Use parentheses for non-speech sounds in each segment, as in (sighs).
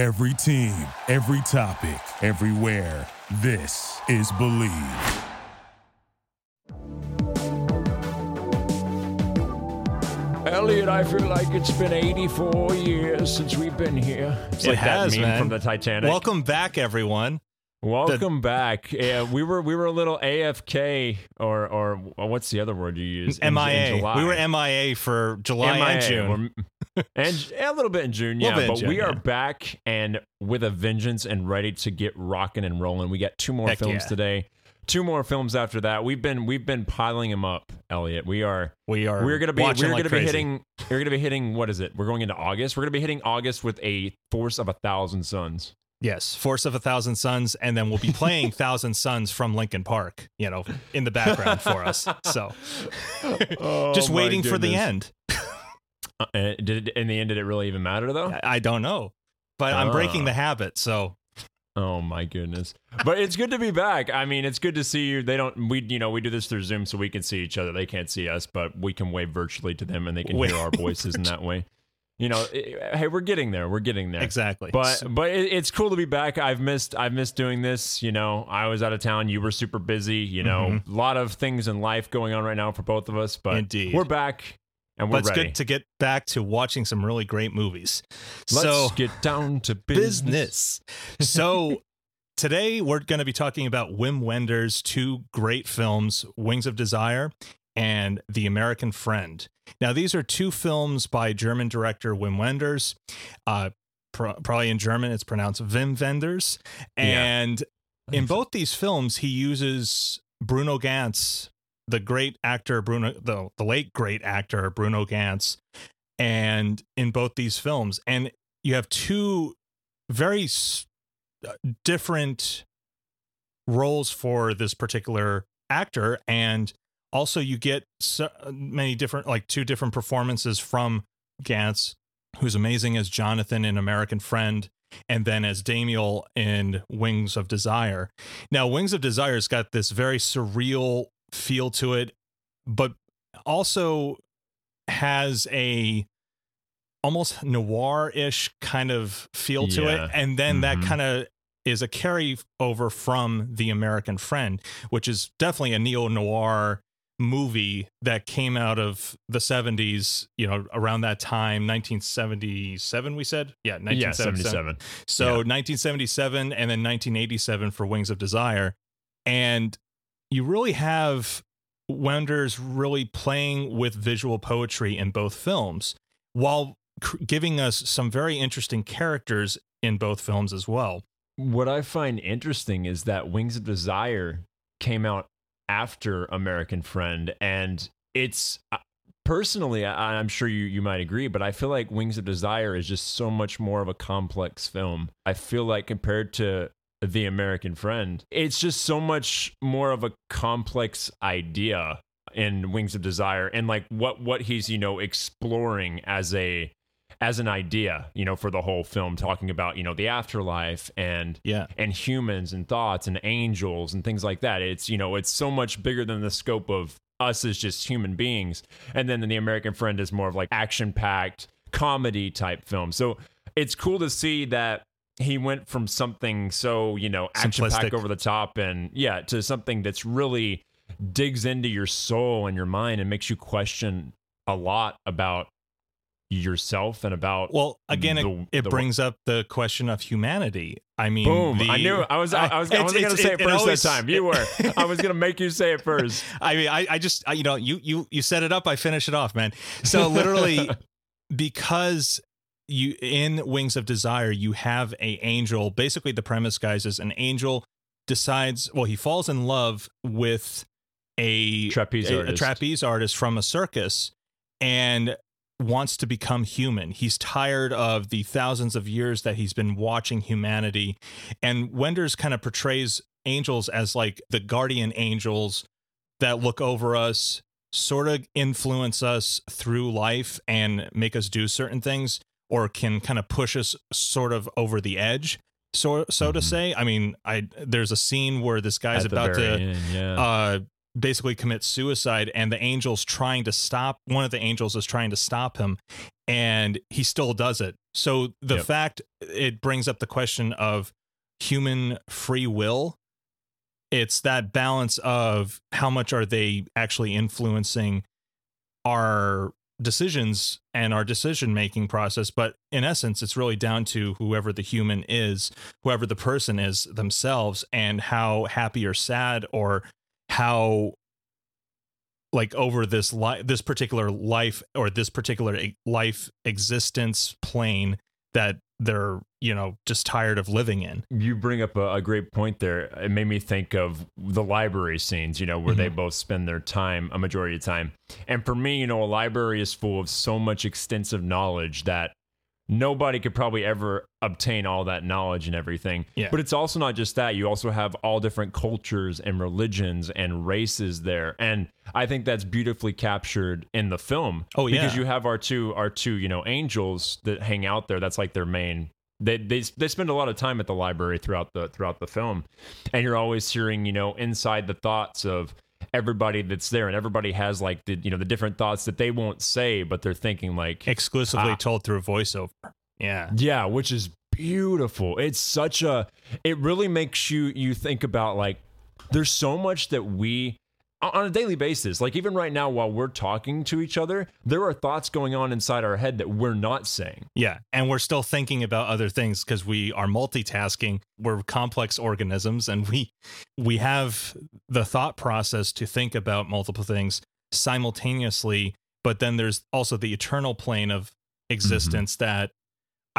Every team, every topic, everywhere. This is Believe. Elliot, I feel like it's been 84 years since we've been here. It's It like has, that meme man. from the Titanic. Welcome back, everyone. Welcome back. Yeah, we were we were a little AFK or or what's the other word you use? In- in MIA. July. We were MIA for July and June. We're- and (laughs) a little bit in June, yeah. But we are yeah. back and with a vengeance and ready to get rocking and rolling. We got two more Heck films yeah. today. Two more films after that. We've been we've been piling them up, Elliot. We are We are. we're gonna be we're gonna be crazy. hitting we're gonna be hitting what is it? We're going into August. We're gonna be hitting August with a force of a thousand suns. Yes, Force of a Thousand Suns, and then we'll be playing (laughs) Thousand Suns from Linkin Park. You know, in the background for us. So (laughs) Oh, just waiting for the end. Uh, did it, in the end did it really even matter though? I- don't know, but I'm breaking Ah. the habit. So Oh my goodness. But it's good to be back. I mean, it's good to see you. They don't we you know, we do this through Zoom so we can see each other. They can't see us, but we can wave virtually to them and they can hear our voices in that way. You know, hey, we're getting there. We're getting there. exactly. But but it, it's cool to be back. I've missed I've missed doing this. You know, I was out of town. You were super busy. You know, a lot of things in life going on right now for both of us. But Mm-hmm. Indeed. we're back and we're it's ready. good to get back to watching some really great movies. Let's so get down to business. (laughs) business. so today we're going to be talking about Wim Wenders' two great films, Wings of Desire and The American Friend. Now, these are two films by German director Wim Wenders. Uh, pro- probably in German, it's pronounced Wim Wenders. Yeah. And in both these films, he uses Bruno Ganz, the great actor Bruno, the, the late great actor Bruno Ganz, and in both these films, and you have two very s- uh, different roles for this particular actor, and also you get so many different, like two different performances from Ganz, who's amazing as Jonathan in American Friend, and then as Damiel in Wings of Desire. Now, Wings of Desire's got this very surreal feel to it, but also has a almost noir-ish kind of feel to Yeah. it. And then that Mhm. kind of is a carryover from The American Friend, which is definitely a neo-noir movie that came out of the 70s, you know, around that time, 1977 we said? Yeah, Yeah, 1977. 77. So Yeah. 1977 and then 1987 for Wings of Desire. And you really have Wenders really playing with visual poetry in both films while cr- giving us some very interesting characters in both films as well. What I find interesting is that Wings of Desire came out after American Friend, and it's uh, personally, I, I'm sure you you might agree, but I feel like Wings of Desire is just so much more of a complex film. I feel like compared to The American Friend, it's just so much more of a complex idea in Wings of Desire, and like what what he's you know exploring as a as an idea, you know, for the whole film, talking about, you know, the afterlife and Yeah. and humans and thoughts and angels and things like that. It's, you know, it's so much bigger than the scope of us as just human beings. And then the American Friend is more of like action packed comedy type film. So it's cool to see that he went from something so, you know, action packed over the top and yeah, to something that's really digs into your soul and your mind and makes you question a lot about yourself and about Well, again, The- it, it the- brings up the question of humanity. I mean, Boom! the- I knew I was. I, I was. (laughs) I to it's- say it, first always- that time. You were. (laughs) I was going to make you say it first. (laughs) I mean, I, I just, I, you know, you, you, you set it up. I finish it off, man. So literally, because you in Wings of Desire, you have a angel. Basically, the premise, guys, is an angel decides. Well, he falls in love with a Trapeze a, a trapeze artist from a circus, and wants to become human. He's tired of the thousands of years that he's been watching humanity. And Wenders kind of portrays angels as like the guardian angels that look over us, sort of influence us through life and make us do certain things, or can kind of push us sort of over the edge. So, so to Mhm. say, I mean, I there's a scene where this guy's At about to end, yeah. uh basically commit suicide and the angels trying to stop one of the angels is trying to stop him and he still does it so the Yep. fact it brings up the question of human free will it's that balance of how much are they actually influencing our decisions and our decision making process but in essence it's really down to whoever the human is whoever the person is themselves and how happy or sad or how like over this life this particular life or this particular life existence plane that they're you know just tired of living in You bring up a, a great point there. It made me think of the library scenes, you know, where they mm-hmm. both spend their time, a majority of time. And for me, you know, a library is full of so much extensive knowledge that nobody could probably ever obtain all that knowledge and everything. Yeah. But it's also not just that. You also have all different cultures and religions and races there. And I think that's beautifully captured in the film. Oh, yeah. Because you have our two our two, you know, angels that hang out there. That's like their main they, they they spend a lot of time at the library throughout the throughout the film and you're always hearing you know inside the thoughts of everybody that's there and everybody has like the you know the different thoughts that they won't say but they're thinking like exclusively Ah. told through voiceover. Yeah. Yeah which is beautiful. It's such a it really makes you you think about like there's so much that we on a daily basis like even right now while we're talking to each other there are thoughts going on inside our head that we're not saying Yeah, and we're still thinking about other things because we are multitasking. We're complex organisms, and we we have the thought process to think about multiple things simultaneously. But then there's also the eternal plane of mm-hmm. existence that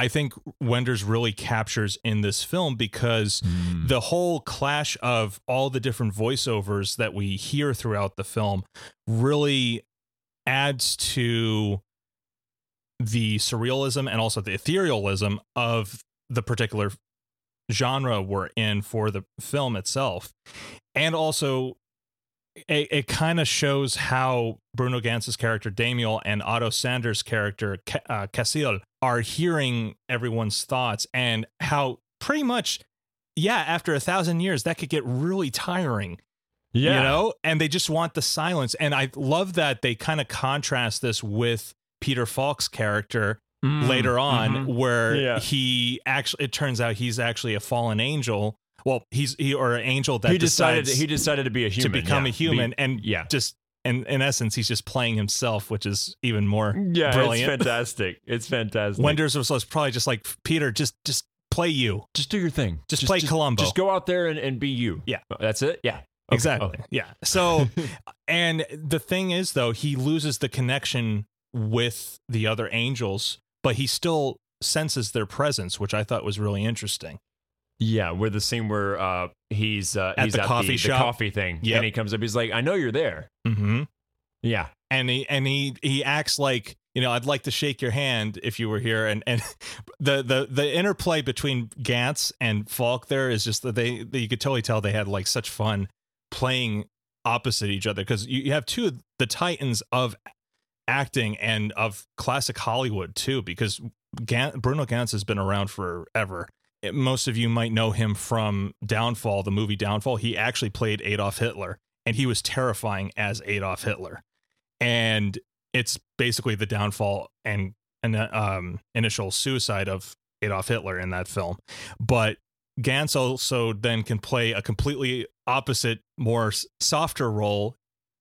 I think Wenders really captures in this film because the whole clash of all the different voiceovers that we hear throughout the film really adds to the surrealism and also the etherealism of the particular genre we're in for the film itself. And also, it, it kind of shows how Bruno Ganz's character Damiel and Otto Sander's character Ca- uh, Cassiel are hearing everyone's thoughts and how pretty much, yeah, after a thousand years, that could get really tiring yeah you know and they just want the silence and i love that they kind of contrast this with peter falk's character Mm, later on mhm. where Yeah. he actually it turns out he's actually a fallen angel well he's he or an angel that he decided he decided to be a human to become yeah. a human Be- and yeah just and in essence he's just playing himself which is even more yeah brilliant. it's fantastic it's fantastic wenders was, probably just like peter just just play you just do your thing Just play Columbo. just go out there and, and be you Yeah. Uh, that's it yeah Okay. Exactly. Okay. Yeah. So, (laughs) and the thing is, though, he loses the connection with the other angels, but he still senses their presence, which I thought was really interesting. Yeah, where the scene where uh, he's uh, At he's the at coffee the, shop? the coffee thing, Yep. and he comes up. He's like, "I know you're there." Mm-hmm. Yeah, And he and he he acts like you know I'd like to shake your hand if you were here, and and (laughs) the the the interplay between Ganz and Falk there is just that they, they you could totally tell they had like such fun playing opposite each other because you, you have two of the titans of acting and of classic Hollywood too because Gan- Bruno Ganz has been around forever. Most of you might know him from Downfall, the movie Downfall. He actually played Adolf Hitler and he was terrifying as Adolf Hitler. And it's basically the downfall and and um, initial suicide of Adolf Hitler in that film. But Ganz also then can play a completely opposite, more softer role.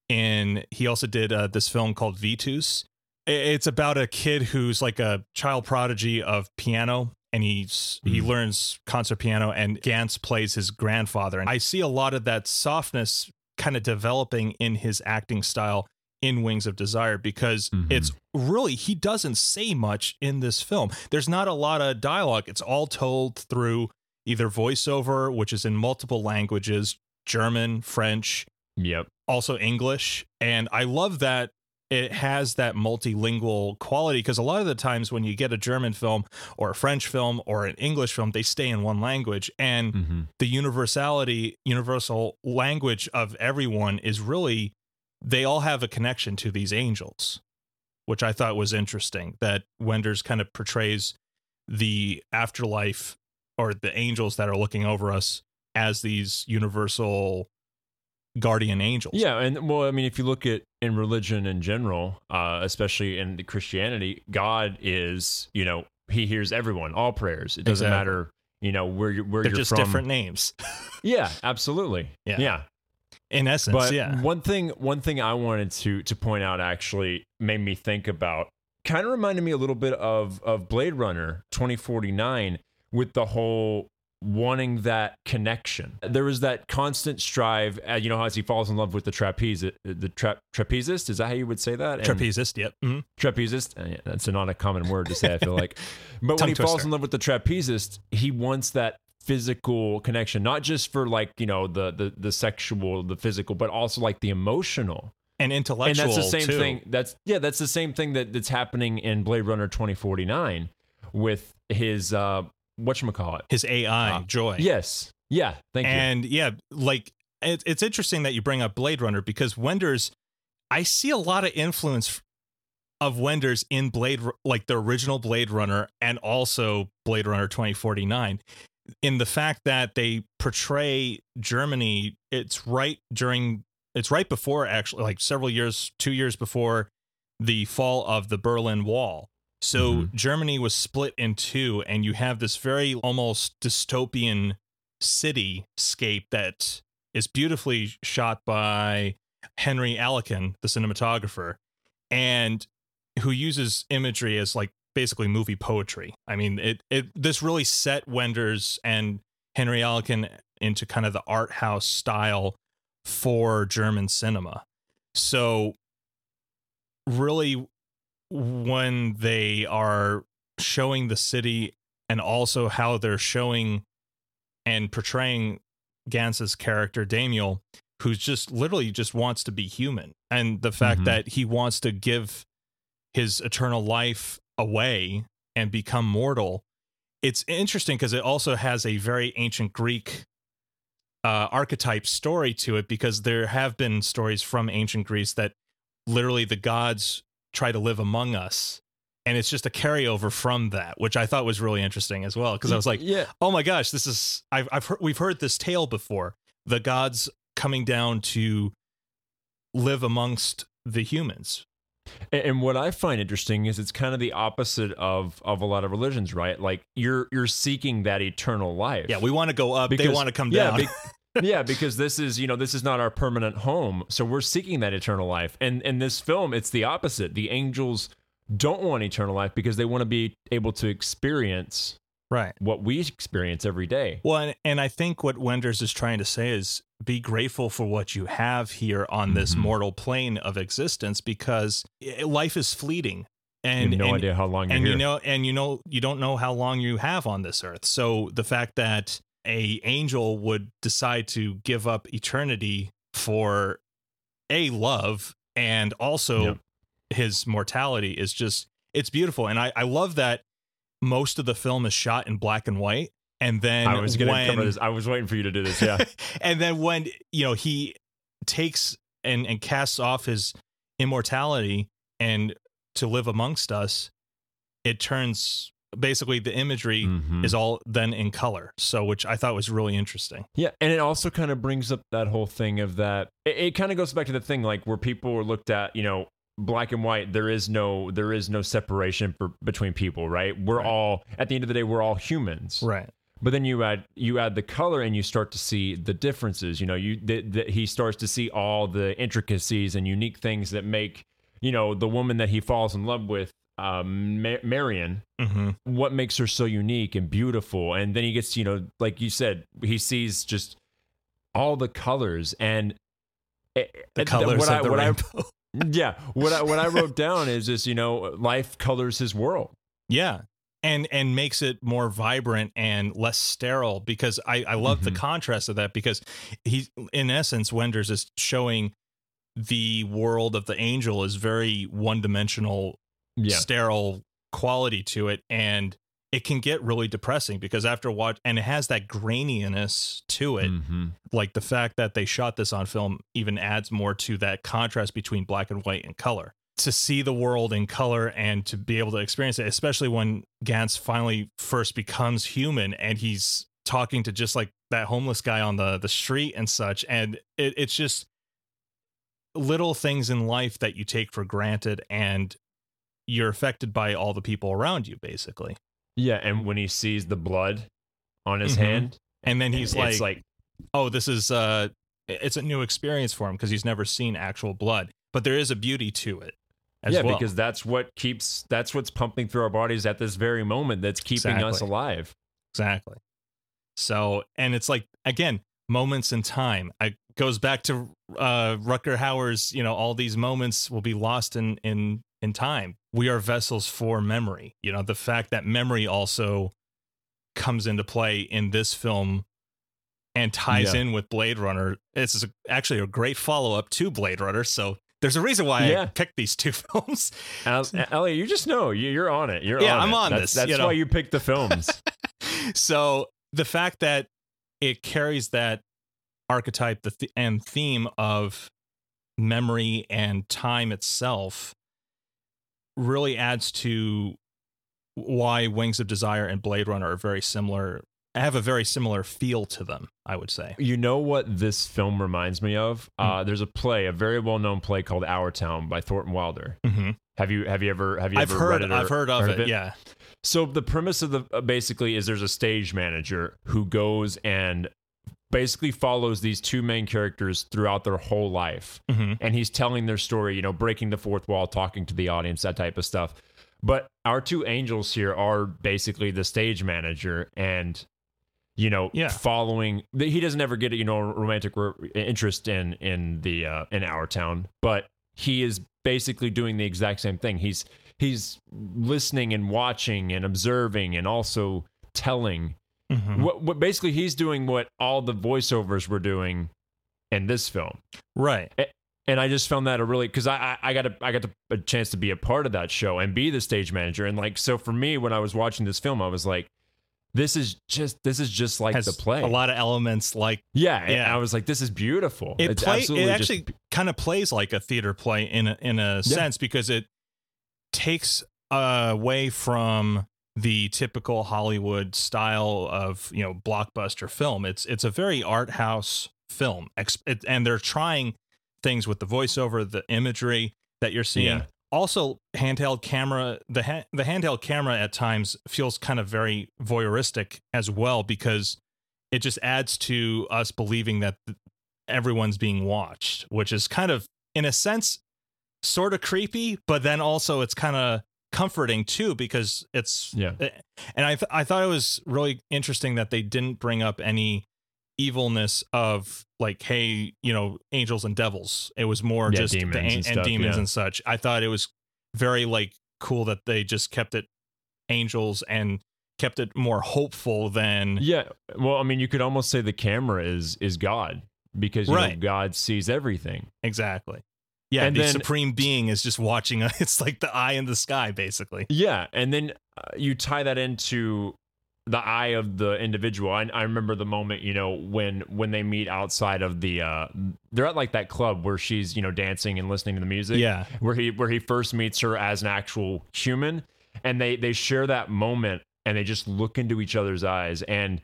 In he also did uh, this film called Vitus. It's about a kid who's like a child prodigy of piano, and he's he Mhm. learns concert piano, and Ganz plays his grandfather. And I see a lot of that softness kind of developing in his acting style in Wings of Desire because Mhm. it's really he doesn't say much in this film. There's not a lot of dialogue. It's all told through either voiceover, which is in multiple languages, German, French, yep. also English. And I love that it has that multilingual quality because a lot of the times when you get a German film or a French film or an English film, they stay in one language. And hmm the universality, universal language of everyone is really they all have a connection to these angels, which I thought was interesting. That Wenders kind of portrays the afterlife or the angels that are looking over us as these universal guardian angels. Yeah, and well, I mean, if you look at in religion in general, uh, especially in the Christianity, God is, you know, He hears everyone, all prayers. It doesn't Exactly. matter, you know, where you're where They're you're just from. different names. (laughs) Yeah, absolutely. Yeah. yeah. In essence, But yeah. one thing, one thing I wanted to to point out actually made me think about, kind of reminded me a little bit of of Blade Runner 2049 with the whole wanting that connection. There was that constant strive, uh, you know, as he falls in love with the trapeze, the tra- trapezist. Is that how you would say that? And- Trapezist, yep. mhm. trapezist. Uh, yeah, that's not a common word to say. I feel like, (laughs) but when he falls in love with the trapezist, he wants that physical connection, not just for like you know the the the sexual, the physical, but also like the emotional. And intellectual. and that's the same too. thing. That's yeah, that's the same thing that that's happening in Blade Runner twenty forty nine with his uh whatchamacallit. His AI, Uh, Joi. Yes, yeah. Thank you. and yeah, like it, it's interesting that you bring up Blade Runner because Wenders, I see a lot of influence of Wenders in Blade, like the original Blade Runner and also Blade Runner 2049, in the fact that they portray Germany. It's right during, it's right before actually, like several years, two years before the fall of the Berlin Wall. So Mhm. Germany was split in two, and you have this very almost dystopian cityscape that is beautifully shot by Henri Alekan, the cinematographer, and who uses imagery as like basically movie poetry. I mean, it it this really set Wenders and Henri Alekan into kind of the art house style for German cinema. So really when they are showing the city and also how they're showing and portraying Ganz's character Damiel who's just literally just wants to be human, and the fact Mhm. that he wants to give his eternal life away and become mortal. It's interesting because it also has a very ancient Greek uh, archetype story to it because there have been stories from ancient Greece that literally the gods try to live among us. And it's just a carryover from that, which I thought was really interesting as well. Because I was like, yeah, oh my gosh, this is I've I've heard we've heard this tale before. The gods coming down to live amongst the humans. And, and what I find interesting is it's kind of the opposite of of a lot of religions, right? Like you're you're seeking that eternal life. Yeah, we want to go up, they want to come yeah, down. be- (laughs) yeah, because this is you know this is not our permanent home, so we're seeking that eternal life. And in this film, it's the opposite. The angels don't want eternal life because they want to be able to experience right. what we experience every day. Well, and, and I think what Wenders is trying to say is be grateful for what you have here on this Mhm. mortal plane of existence because life is fleeting. You And have no and, idea how long you're and here. you know and you know you don't know how long you have on this earth. So the fact that a angel would decide to give up eternity for a love and also Yep. his mortality is just it's beautiful. And I, I love that most of the film is shot in black and white. And then I was gonna when, cover this. I was waiting for you to do this. Yeah. (laughs) and then when you know he takes and and casts off his immortality and to live amongst us, it turns basically the imagery Mhm. is all then in color. So which I thought was really interesting. Yeah, and it also kind of brings up that whole thing of that. It, it kind of goes back to the thing like where people were looked at, you know, black and white. There is no there is no separation for, between people, right? We're Right. all at the end of the day, we're all humans. Right. But then you add you add the color and you start to see the differences. You know, you the, he starts to see all the intricacies and unique things that make you know the woman that he falls in love with, um, Ma- Marion hmm what makes her so unique and beautiful and then he gets you know like you said he sees just all the colors and The colors what of I, the what rainbow. I, (laughs) yeah what I, what I wrote (laughs) down is just you know life colors his world Yeah. And and makes it more vibrant and less sterile because I, I love the Mhm. contrast of that because he in essence Wenders is showing the world of the angel is very one dimensional yeah. sterile quality to it and it can get really depressing because after watch and it has that graininess to it. Mhm. like the fact that they shot this on film even adds more to that contrast between black and white and color. To see the world in color and to be able to experience it especially when ganz finally first becomes human and he's talking to just like that homeless guy on the the street and such and it, it's just little things in life that you take for granted and you're affected by all the people around you basically Yeah, and when he sees the blood on his Mhm. hand, and then he's it's like, like oh this is uh it's a new experience for him because he's never seen actual blood but there is a beauty to it as yeah, well because that's what keeps that's what's pumping through our bodies at this very moment that's keeping us alive. Exactly. So, and it's like again, moments in time. It goes back to uh Rutger Hauer's, you know, all these moments will be lost in in in time. We are vessels for memory. You know, the fact that memory also comes into play in this film and ties Yeah. in with Blade Runner. This is actually a great follow-up to Blade Runner, so there's a reason why I picked these two (laughs) films. Elliot, you just know you- you're on it. You're Yeah, on I'm it. on that's, this, That's you know. why you picked the films. (laughs) so the fact that it carries that archetype the and theme of memory and time itself really adds to why Wings of Desire and Blade Runner are very similar I have a very similar feel to them i would say you know what this film reminds me of? Hmm. Uh, there's a play, a very well known play called Our Town by Thornton Wilder. mm-hmm. Have you have you ever have you i've ever heard read it? or i've heard of it, yeah So the premise of the uh, basically is there's a stage manager who goes and basically follows these two main characters throughout their whole life. mm-hmm. And he's telling their story, you know, breaking the fourth wall, talking to the audience, that type of stuff. But our two angels here are basically the stage manager and you know, Yeah. following he doesn't ever get you know romantic ro- interest in in the uh, in our town, but he is basically doing the exact same thing. He's he's listening and watching and observing and also telling. Mm-hmm. What, what basically he's doing what all the voiceovers were doing in this film. Right. And I just found that a really because I, I I got a I got a chance to be a part of that show and be the stage manager. And like so for me when I was watching this film I was like this is just this is just like the play. a lot of elements like yeah and Yeah. I was like this is beautiful. It it's play, absolutely it just- actually kind of plays like a theater play in a, in a sense because it takes away from the typical Hollywood style of you know blockbuster film. It's it's a very art house film, and they're trying things with the voiceover, the imagery that you're seeing. Yeah. Also, handheld camera the ha- the handheld camera at times feels kind of very voyeuristic as well because it just adds to us believing that everyone's being watched, which is kind of in a sense sort of creepy, but then also it's kind of comforting too because it's yeah. Eh, and I th- I thought it was really interesting that they didn't bring up any evilness of like hey you know angels and devils. It was more Yeah, just demons the, and and, stuff, demons yeah. and such. I thought it was very like cool that they just kept it angels and kept it more hopeful than yeah well I mean you could almost say the camera is is God because you know, Right. God sees everything. Exactly yeah And the then- supreme being is just watching us (laughs) it's like the eye in the sky basically Yeah, and then uh, you tie that into the eye of the individual. I, I remember the moment, you know, when when they meet outside of the, uh, they're at like that club where she's, you know, dancing and listening to the music. Yeah. where he where he first meets her as an actual human, and they they share that moment and they just look into each other's eyes. And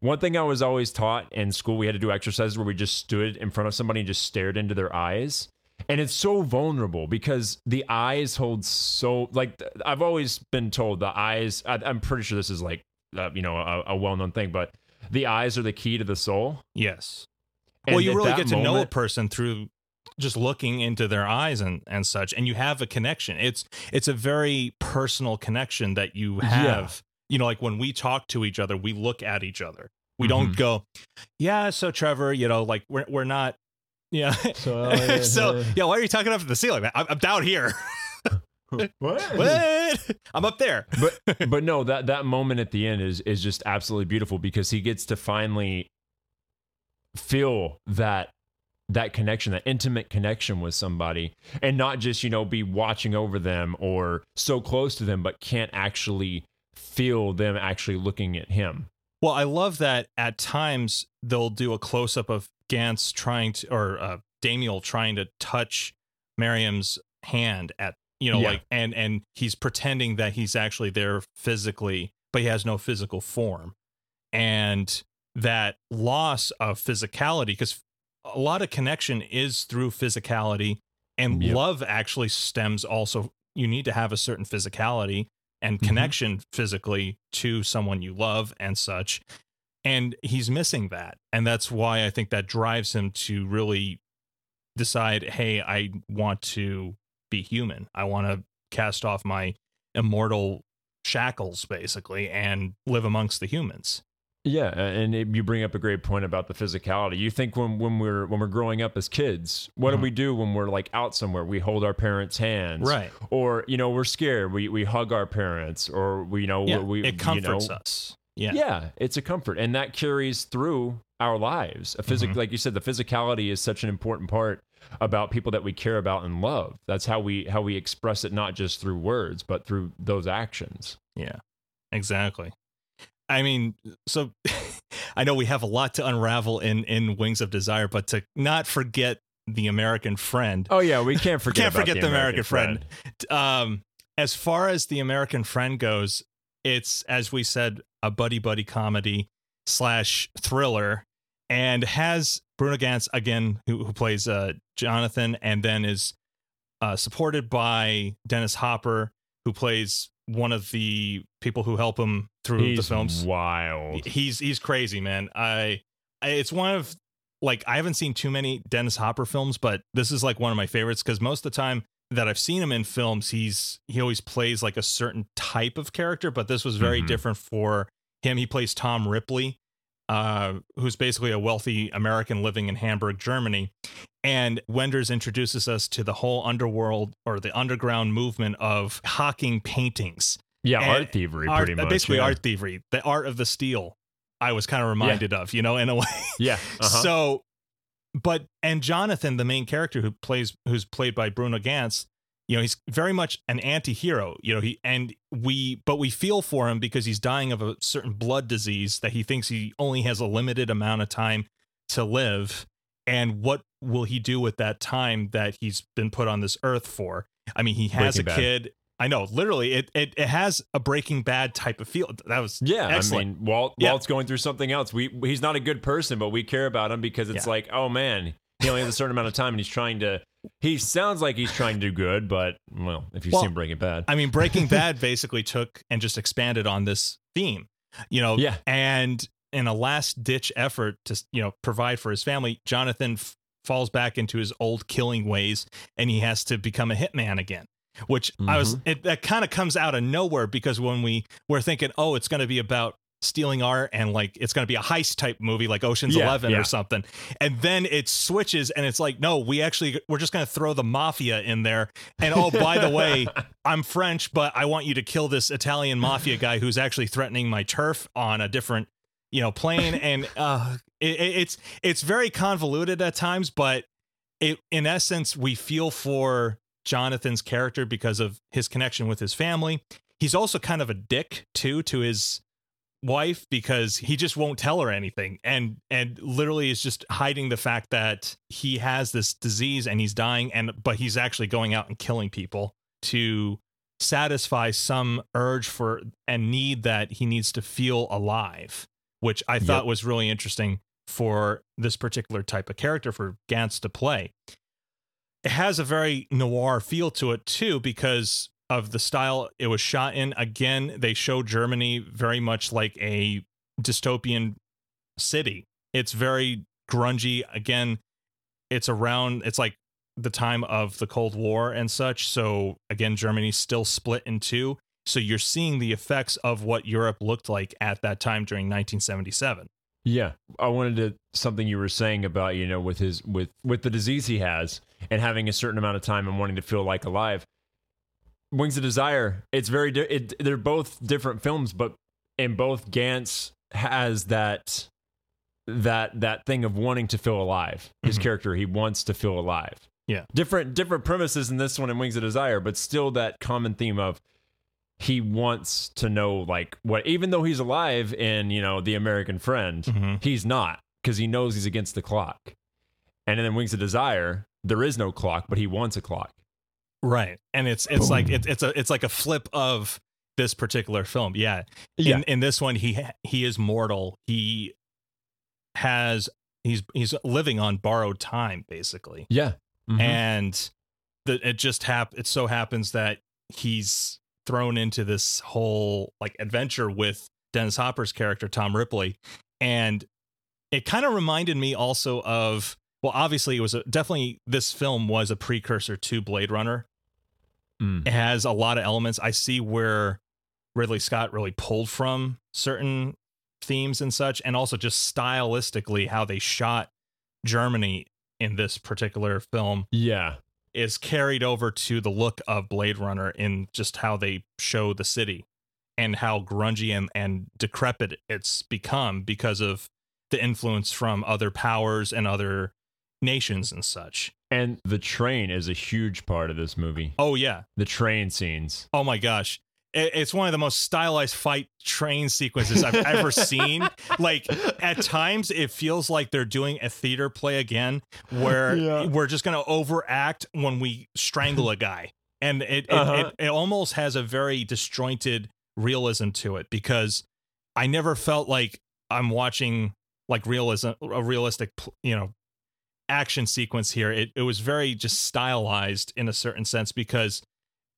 one thing I was always taught in school, we had to do exercises where we just stood in front of somebody and just stared into their eyes. And it's so vulnerable because the eyes hold so like I've always been told the eyes. I, I'm pretty sure this is like uh, you know a, a well known thing, but the eyes are the key to the soul. yes And well you really get to know a person through just looking into their eyes and and such and you have a connection it's it's a very personal connection that you have you know like when we talk to each other we look at each other we don't Mhm. go yeah so trevor you know like we're, we're not yeah. So, (laughs) uh, so yeah why are you talking up to the ceiling man? I'm, I'm down here. (laughs) What? (laughs) what? I'm up there. But but no that that moment at the end is is just absolutely beautiful because he gets to finally feel that that connection that intimate connection with somebody and not just you know be watching over them or so close to them but can't actually feel them actually looking at him. Well, I love that at times they'll do a close up of Ganz trying to, or uh, Damiel trying to touch Miriam's hand at, you know, Yeah. like, and and he's pretending that he's actually there physically, but he has no physical form. and that loss of physicality because a lot of connection is through physicality and Yep. love actually stems also you need to have a certain physicality and Mhm. connection physically to someone you love and such and he's missing that and that's why i think that drives him to really decide hey i want to be human i want to cast off my immortal shackles basically and live amongst the humans Yeah, and it, you bring up a great point about the physicality. You think when when we're when we're growing up as kids, what Mhm. do we do when we're like out somewhere? We hold our parents' hands, right Or you know we're scared, we we hug our parents, or we you know yeah we it comforts you know, us yeah Yeah, it's a comfort, and that carries through our lives. A physic, Mhm. like you said, the physicality is such an important part about people that we care about and love. That's how we how we express it, not just through words, but through those actions. Yeah, exactly. I mean, so (laughs) I know we have a lot to unravel in in Wings of Desire, but to not forget the American friend. Oh yeah, we can't forget. (laughs) Can't forget the American friend. Um, as far as the American friend goes, it's as we said, a buddy buddy comedy slash thriller, and has Bruno Ganz again, who, who plays uh, Jonathan, and then is uh, supported by Dennis Hopper, who plays one of the people who help him through He's the films. wild. He's he's crazy, man. I, I it's one of like I haven't seen too many Dennis Hopper films, but this is like one of my favorites because most of the time that I've seen him in films, he's he always plays like a certain type of character, but this was very Mhm. different for him. He plays Tom Ripley, uh, who's basically a wealthy American living in Hamburg, Germany. And Wenders introduces us to the whole underworld or the underground movement of hawking paintings Yeah, And art thievery, art, pretty much. basically yeah. art thievery, the art of the steal. I was kind of reminded of, you know, in a way. Yeah. (laughs) uh-huh. So, but and Jonathan, the main character who plays, who's played by Bruno Ganz, you know, he's very much an anti-hero. You know, he and we, but we feel for him because he's dying of a certain blood disease that he thinks he only has a limited amount of time to live. And what will he do with that time that he's been put on this earth for? I mean, he has Breaking a Bad. kid. I know, literally, it, it it has a Breaking Bad type of feel. That was Yeah, excellent. I mean, Walt Yeah. Walt's going through something else. We he's not a good person, but we care about him because it's Yeah. like, oh man, he only has a certain amount of time, and he's trying to. He sounds like he's trying to do good, but well, if you've Well, seen Breaking Bad, I mean, Breaking (laughs) Bad basically took and just expanded on this theme, you know, Yeah. and in a last ditch effort to, you know, provide for his family, Jonathan f- falls back into his old killing ways and he has to become a hitman again. Which I was, Mm-hmm. it, that kind of comes out of nowhere because when we were thinking, oh, it's going to be about stealing art and like it's going to be a heist type movie like Ocean's Yeah, 11 yeah. or something. And then it switches and it's like, no, we actually, we're just going to throw the mafia in there. And oh, by the way, (laughs) I'm French, but I want you to kill this Italian mafia guy who's actually threatening my turf on a different, you know, plane. (laughs) And uh, it- it's it's very convoluted at times, but it in essence we feel for Jonathan's character because of his connection with his family. He's also kind of a dick too to his wife because he just won't tell her anything and and literally is just hiding the fact that he has this disease and he's dying and but he's actually going out and killing people to satisfy some urge for and need that he needs to feel alive which i thought Yep. was really interesting for this particular type of character for Ganz to play it has a very noir feel to it too because of the style it was shot in. Again they show germany very much like a dystopian city. It's very grungy. Again it's around it's like the time of the cold war and such. So again germany's still split in two. So you're seeing the effects of what europe looked like at that time during 1977 Yeah, I wanted to something you were saying about you know with his with with the disease he has and having a certain amount of time and wanting to feel like alive. Wings of Desire. It's very di- it, they're both different films, but in both Ganz has that that that thing of wanting to feel alive. His Mhm. character he wants to feel alive. Yeah. different different premises in this one in Wings of Desire, but still that common theme of he wants to know like what even though he's alive in you know the american friend Mhm. he's not because he knows he's against the clock and then in wings of desire there is no clock but he wants a clock Right. And it's it's like it, it's a it's like a flip of this particular film. Yeah. Yeah. In in this one he he is mortal. He has he's he's living on borrowed time basically. Yeah. Mhm. And the, it just hap it so happens that he's thrown into this whole like adventure with Dennis Hopper's character Tom Ripley and it kind of reminded me also of well obviously it was a, definitely this film was a precursor to Blade Runner Mm. it has a lot of elements. I see where Ridley Scott really pulled from certain themes and such, and also just stylistically how they shot Germany in this particular film Yeah. Is carried over to the look of Blade Runner in just how they show the city and how grungy and, and decrepit it's become because of the influence from other powers and other nations and such. And the train is a huge part of this movie. Oh, yeah. The train scenes. Oh my gosh. It- It's one of the most stylized fight train sequences I've ever (laughs) seen. Like at times it feels like they're doing a theater play again where Yeah. we're just going to overact when we strangle a guy. And it it, Uh-huh. it it almost has a very disjointed realism to it because I never felt like I'm watching like realism a realistic you know action sequence here. It it was very just stylized in a certain sense because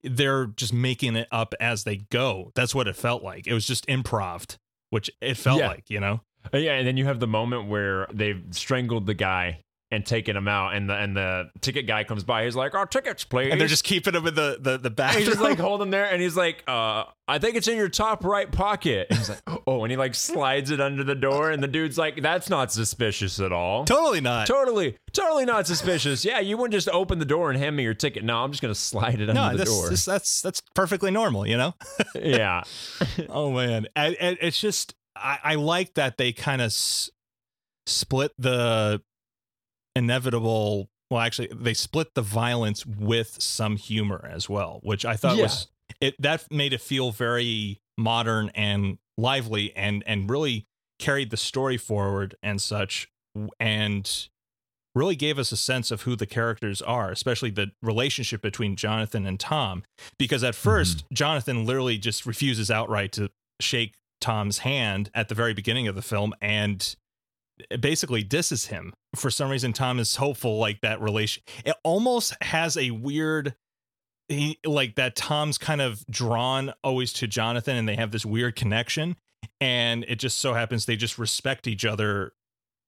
they're just making it up as they go. That's what it felt like. It was just improv, which it felt Yeah. like, you know. Uh, Yeah, and then you have the moment where they've strangled the guy and taking him out, and the and the ticket guy comes by. He's like, "Our tickets, please." And they're just keeping him in the the the back. he's just like (laughs) holding him there, and he's like, uh, "I think it's in your top right pocket." And he's like, (laughs) "Oh," and he like slides it under the door, and the dude's like, "That's not suspicious at all." totally not. Totally, totally not suspicious. Yeah, you wouldn't just open the door and hand me your ticket. No, I'm just gonna slide it under no, the door. that's that's that's perfectly normal, you know. (laughs) yeah, oh man, and, and it's just I, I like that they kind of s- split the inevitable. Well, actually, they split the violence with some humor as well, which I thought Yeah. was it. That made it feel very modern and lively, and and really carried the story forward and such, and really gave us a sense of who the characters are, especially the relationship between Jonathan and Tom. Because at mm-hmm. 1st Jonathan literally just refuses outright to shake Tom's hand at the very beginning of the film and basically disses him. For some reason, Tom is hopeful like that relation. It almost has a weird. He like that Tom's kind of drawn always to Jonathan and they have this weird connection and it just so happens they just respect each other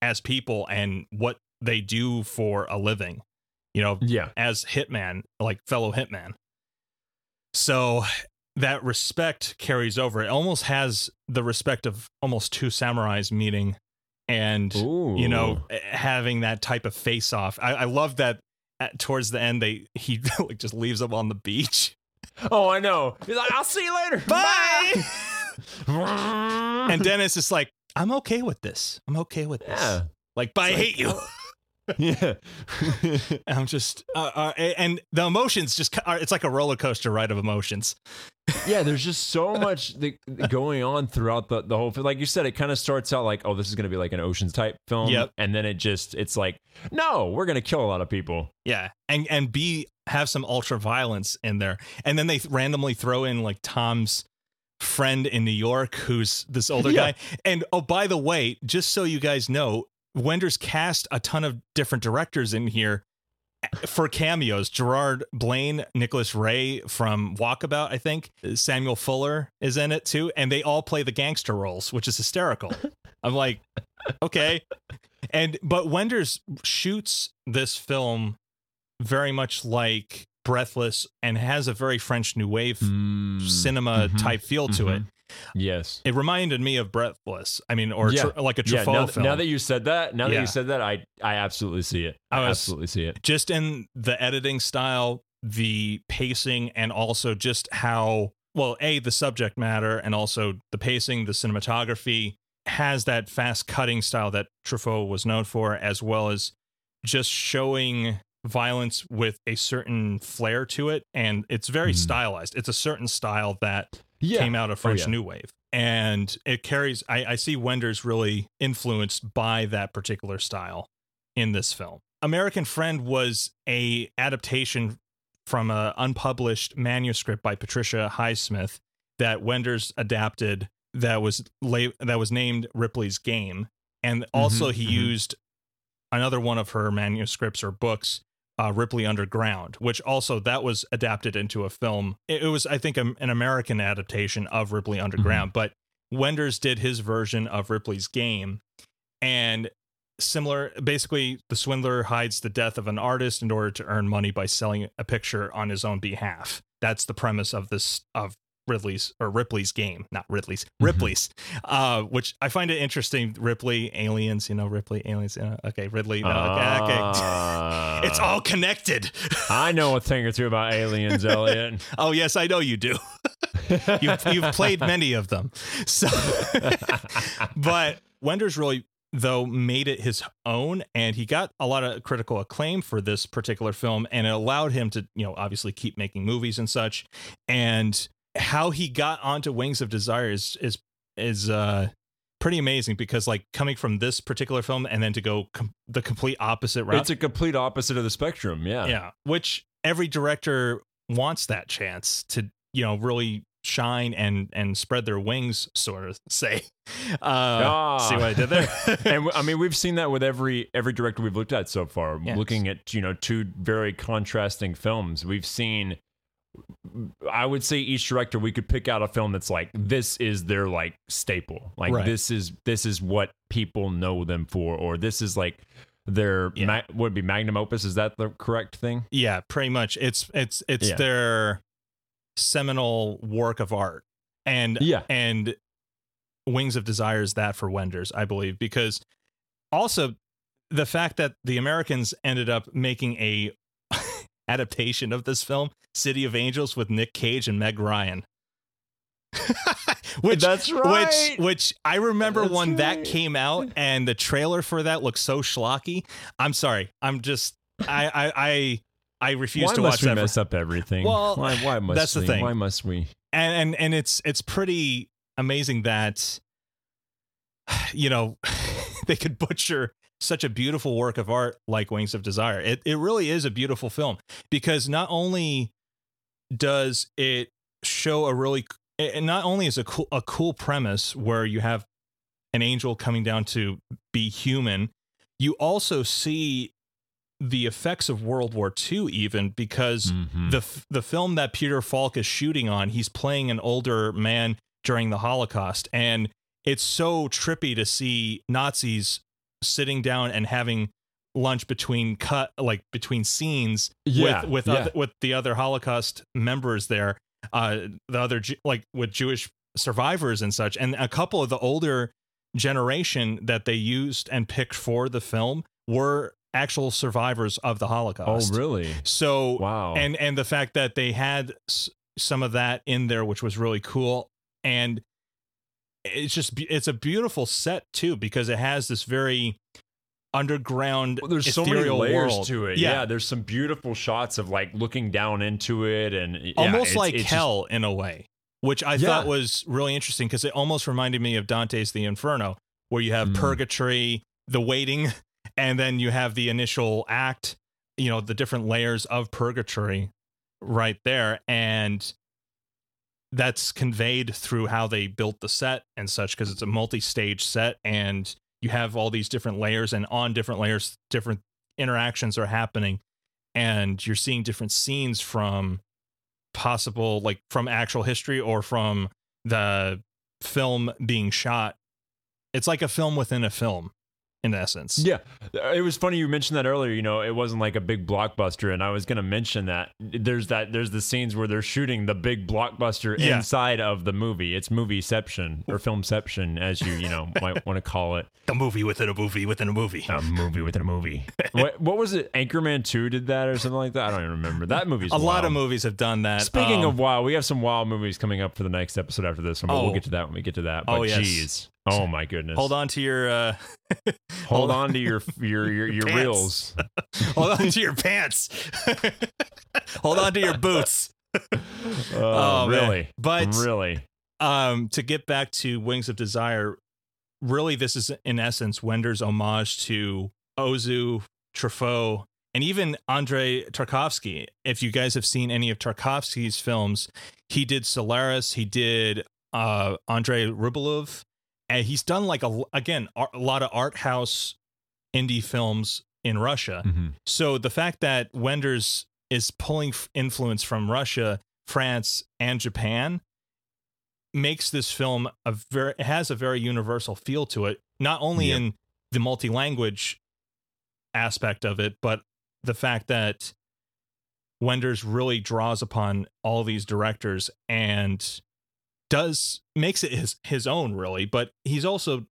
as people and what they do for a living you know yeah, as hitman like fellow hitman so that respect carries over it almost has the respect of almost two samurais meeting and you know having that type of face off. I, I love that at, towards the end they he (laughs) like just leaves them on the beach. Oh, I know. He's like, "I'll see you later." bye. Bye. and dennis is like i'm okay with this. I'm okay with this. Yeah, like but i like, hate you (laughs) (laughs) yeah. (laughs) i'm just uh, uh, and the emotions just are, it's like a roller coaster ride of emotions (laughs) yeah, there's just so much going on throughout the, the whole film. Like you said, it kind of starts out like, oh, this is going to be like an Oceans type film. Yep. And then it just, it's like, no, we're going to kill a lot of people. Yeah, and and B have some ultra violence in there, and then they th- randomly throw in like Tom's friend in New York, who's this older Yeah. guy. And oh, by the way, just so you guys know, Wenders cast a ton of different directors in here eh, for cameos. Gerard Blain, Nicholas Ray from Walkabout, I think. Samuel Fuller is in it too, and they all play the gangster roles, which is hysterical. (laughs) I'm like, okay. And but Wenders shoots this film very much like Breathless and has a very French New Wave mm, cinema Mhm. type feel to it. Mm-hmm. Yes. It reminded me of Breathless. I mean, or Yeah. tr- like a Yeah, Truffaut now, film. now that you said that, now that you said that, I I absolutely see it. I, I was- absolutely see it. just in the editing style, the pacing, and also just how well, a the subject matter, and also the pacing, the cinematography has that fast cutting style that Truffaut was known for, as well as just showing violence with a certain flair to it, and it's very Mhm. stylized. It's a certain style that Yeah. came out of French yeah. New Wave. And it carries, I, I see Wenders really influenced by that particular style in this film. American Friend was a adaptation from a unpublished manuscript by Patricia Highsmith. that Wenders adapted that was la- that was named Ripley's Game, and also he mhm. used another one of her manuscripts or books, uh, Ripley Underground, which also that was adapted into a film. It, it was, I think, a, an American adaptation of Ripley Underground, but Wenders did his version of Ripley's Game, and similar. Basically, the swindler hides the death of an artist in order to earn money by selling a picture on his own behalf. That's the premise of this of Ridley's or Ripley's game, not Ridley's, Ripley's, uh, which I find it interesting. Ripley, aliens, you know, Ripley, aliens. Uh, okay, Ridley. No, okay, okay. Ah. (laughs) it's all connected. I know a (laughs) thing or two about aliens, Elliot. (laughs) Oh yes, I know you do. you've, you've played many of them. So, but Wenders really though made it his own, and he got a lot of critical acclaim for this particular film, and it allowed him to, you know, obviously keep making movies and such. And how he got onto Wings of Desire is is is uh pretty amazing because like coming from this particular film and then to go com- the complete opposite route It's a complete opposite of the spectrum. Yeah. yeah which every director wants that chance to you know really shine and and spread their wings sort of (laughs) say uh Ah. see what i did there (laughs) and I mean, we've seen that with every every director we've looked at so far. Yes. Looking at you know two very contrasting films, we've seen. I would say each director we could pick out a film that's like this is their like staple, like Right. this is this is what people know them for, or this is like their Yeah. ma- would be magnum opus. Is that the correct thing? yeah pretty much it's it's it's Yeah. their seminal work of art and Yeah. and wings of desire is that for wenders i believe because also the fact that the americans ended up making a adaptation of this film city of angels with nick cage and meg ryan (laughs) which That's which which I remember That's when that came out (laughs) and the trailer for that looked so schlocky. I'm sorry. I'm just I I I, I refuse why to must watch we that. for- mess up everything? Well, why, why must that's the we? thing. Why must we? and and and it's it's pretty amazing that (sighs) you know (laughs) they could butcher such a beautiful work of art like Wings of Desire. It it really is a beautiful film because not only does it show a really and not only is a cool a cool premise where you have an angel coming down to be human, you also see the effects of World War II even because Mhm. the f- the film that Peter Falk is shooting on, he's playing an older man during the Holocaust, and it's so trippy to see Nazis sitting down and having lunch between cut like between scenes Yeah, with with yeah. other, with the other Holocaust members there, uh, the other like with Jewish survivors and such, and a couple of the older generation that they used and picked for the film were actual survivors of the Holocaust. oh, really? So Wow. and and the fact that they had s- some of that in there, which was really cool, and it's just it's a beautiful set too because it has this very underground. Well, there's so many layers world. to it. Yeah. Yeah. there's some beautiful shots of like looking down into it and yeah, almost it's- like it's just- hell in a way, which I Yeah. thought was really interesting because it almost reminded me of Dante's The Inferno, where you have Mm. purgatory, the waiting, (laughs) and then you have the initial act. You know the different layers of purgatory right there, and that's conveyed through how they built the set and such because it's a multi-stage set and you have all these different layers and on different layers different interactions are happening. And you're seeing different scenes from possible like from actual history or from the film being shot. It's like a film within a film in essence Yeah, it was funny you mentioned that earlier. You know, it wasn't like a big blockbuster, and I was going to mention that there's that there's the scenes where they're shooting the big blockbuster Yeah. inside of the movie. It's movieception or filmception, as you you know (laughs) might want to call it. the movie within a movie within a movie A movie within a movie. (laughs) what, what was it? Anchorman Two did that or something like that. I don't even remember. That movie's a lot of movies have done that Speaking Um, of wild, we have some wild movies coming up for the next episode after this one, but Oh. we'll get to that when we get to that. But Oh, yes. geez. Oh my goodness. hold on to your uh (laughs) Hold on to your your your, your reels. (laughs) hold on to your pants (laughs) hold on to your boots Oh, man. really? but really? um to get back to wings of desire really this is in essence wender's homage to ozu truffaut and even Andrei Tarkovsky. If you guys have seen any of Tarkovsky's films, he did Solaris, he did uh, Andrei Rublev, and he's done like a again a lot of art house indie films in Russia. Mm-hmm. So the fact that Wenders is pulling influence from Russia, France, and Japan makes this film a very has a very universal feel to it. Not only in the multi-language aspect of it, but the fact that Wenders really draws upon all these directors and does makes it his his own really, but he's also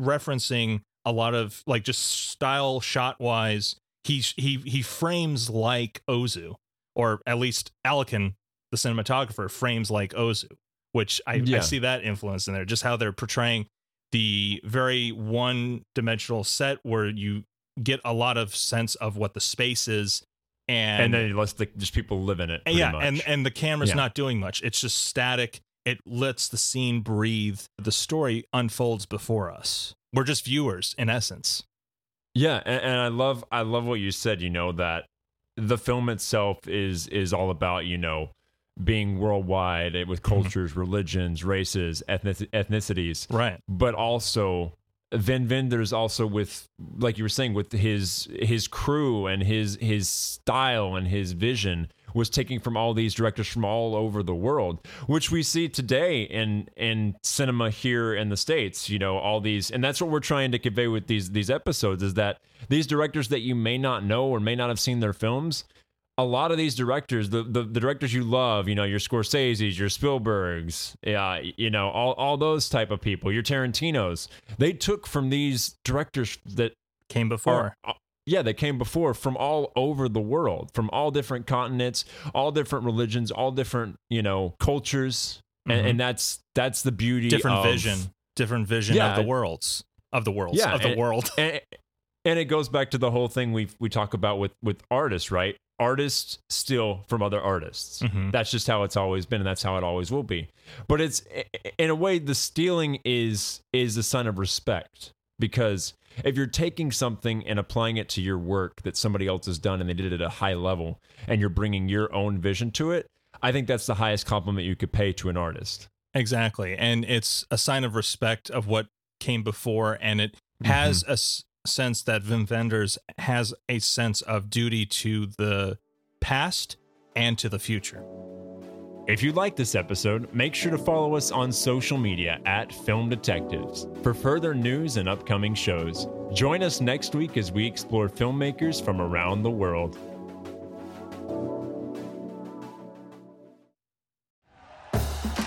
referencing a lot of like just style shot wise. He he he frames like Ozu, or at least Alekan, the cinematographer, frames like Ozu, which I, yeah. I see that influence in there. Just how they're portraying the very one dimensional set where you get a lot of sense of what the space is and and then it lets the, just people live in it yeah much. and and the camera's yeah. not doing much it's just static it lets the scene breathe the story unfolds before us. We're just viewers in essence. Yeah and, and i love i love what you said you know that the film itself is is all about you know being worldwide eh, with mm-hmm. cultures religions races ethnic, ethnicities right. but also Wim Wenders also with like you were saying with his his crew and his his style and his vision was taking from all these directors from all over the world which we see today in in cinema here in the states you know all these and that's what we're trying to convey with these these episodes is that these directors that you may not know or may not have seen their films a lot of these directors, the, the, the directors you love, you know, your Scorsese's, your Spielbergs, yeah, you know, all all those type of people, your Tarantinos, they took from these directors that came before. Are, yeah, they came before from all over the world, from all different continents, all different religions, all different, you know, cultures. Mm-hmm. And, and, that's that's the beauty different of, vision, different vision yeah, of the worlds, of the worlds, yeah, of the and, world. (laughs) And, and it goes back to the whole thing we we talk about with with artists, right? Artists steal from other artists. Mm-hmm. That's just how it's always been, and that's how it always will be. But it's in a way the stealing is is a sign of respect because if you're taking something and applying it to your work that somebody else has done and they did it at a high level, and you're bringing your own vision to it, I think that's the highest compliment you could pay to an artist. Exactly, and it's a sign of respect of what came before, and it has mm-hmm. Sense that Wim Wenders has a sense of duty to the past and to the future. If you like this episode, make sure to follow us on social media at Film Detectives for further news and upcoming shows. Join us next week as we explore filmmakers from around the world.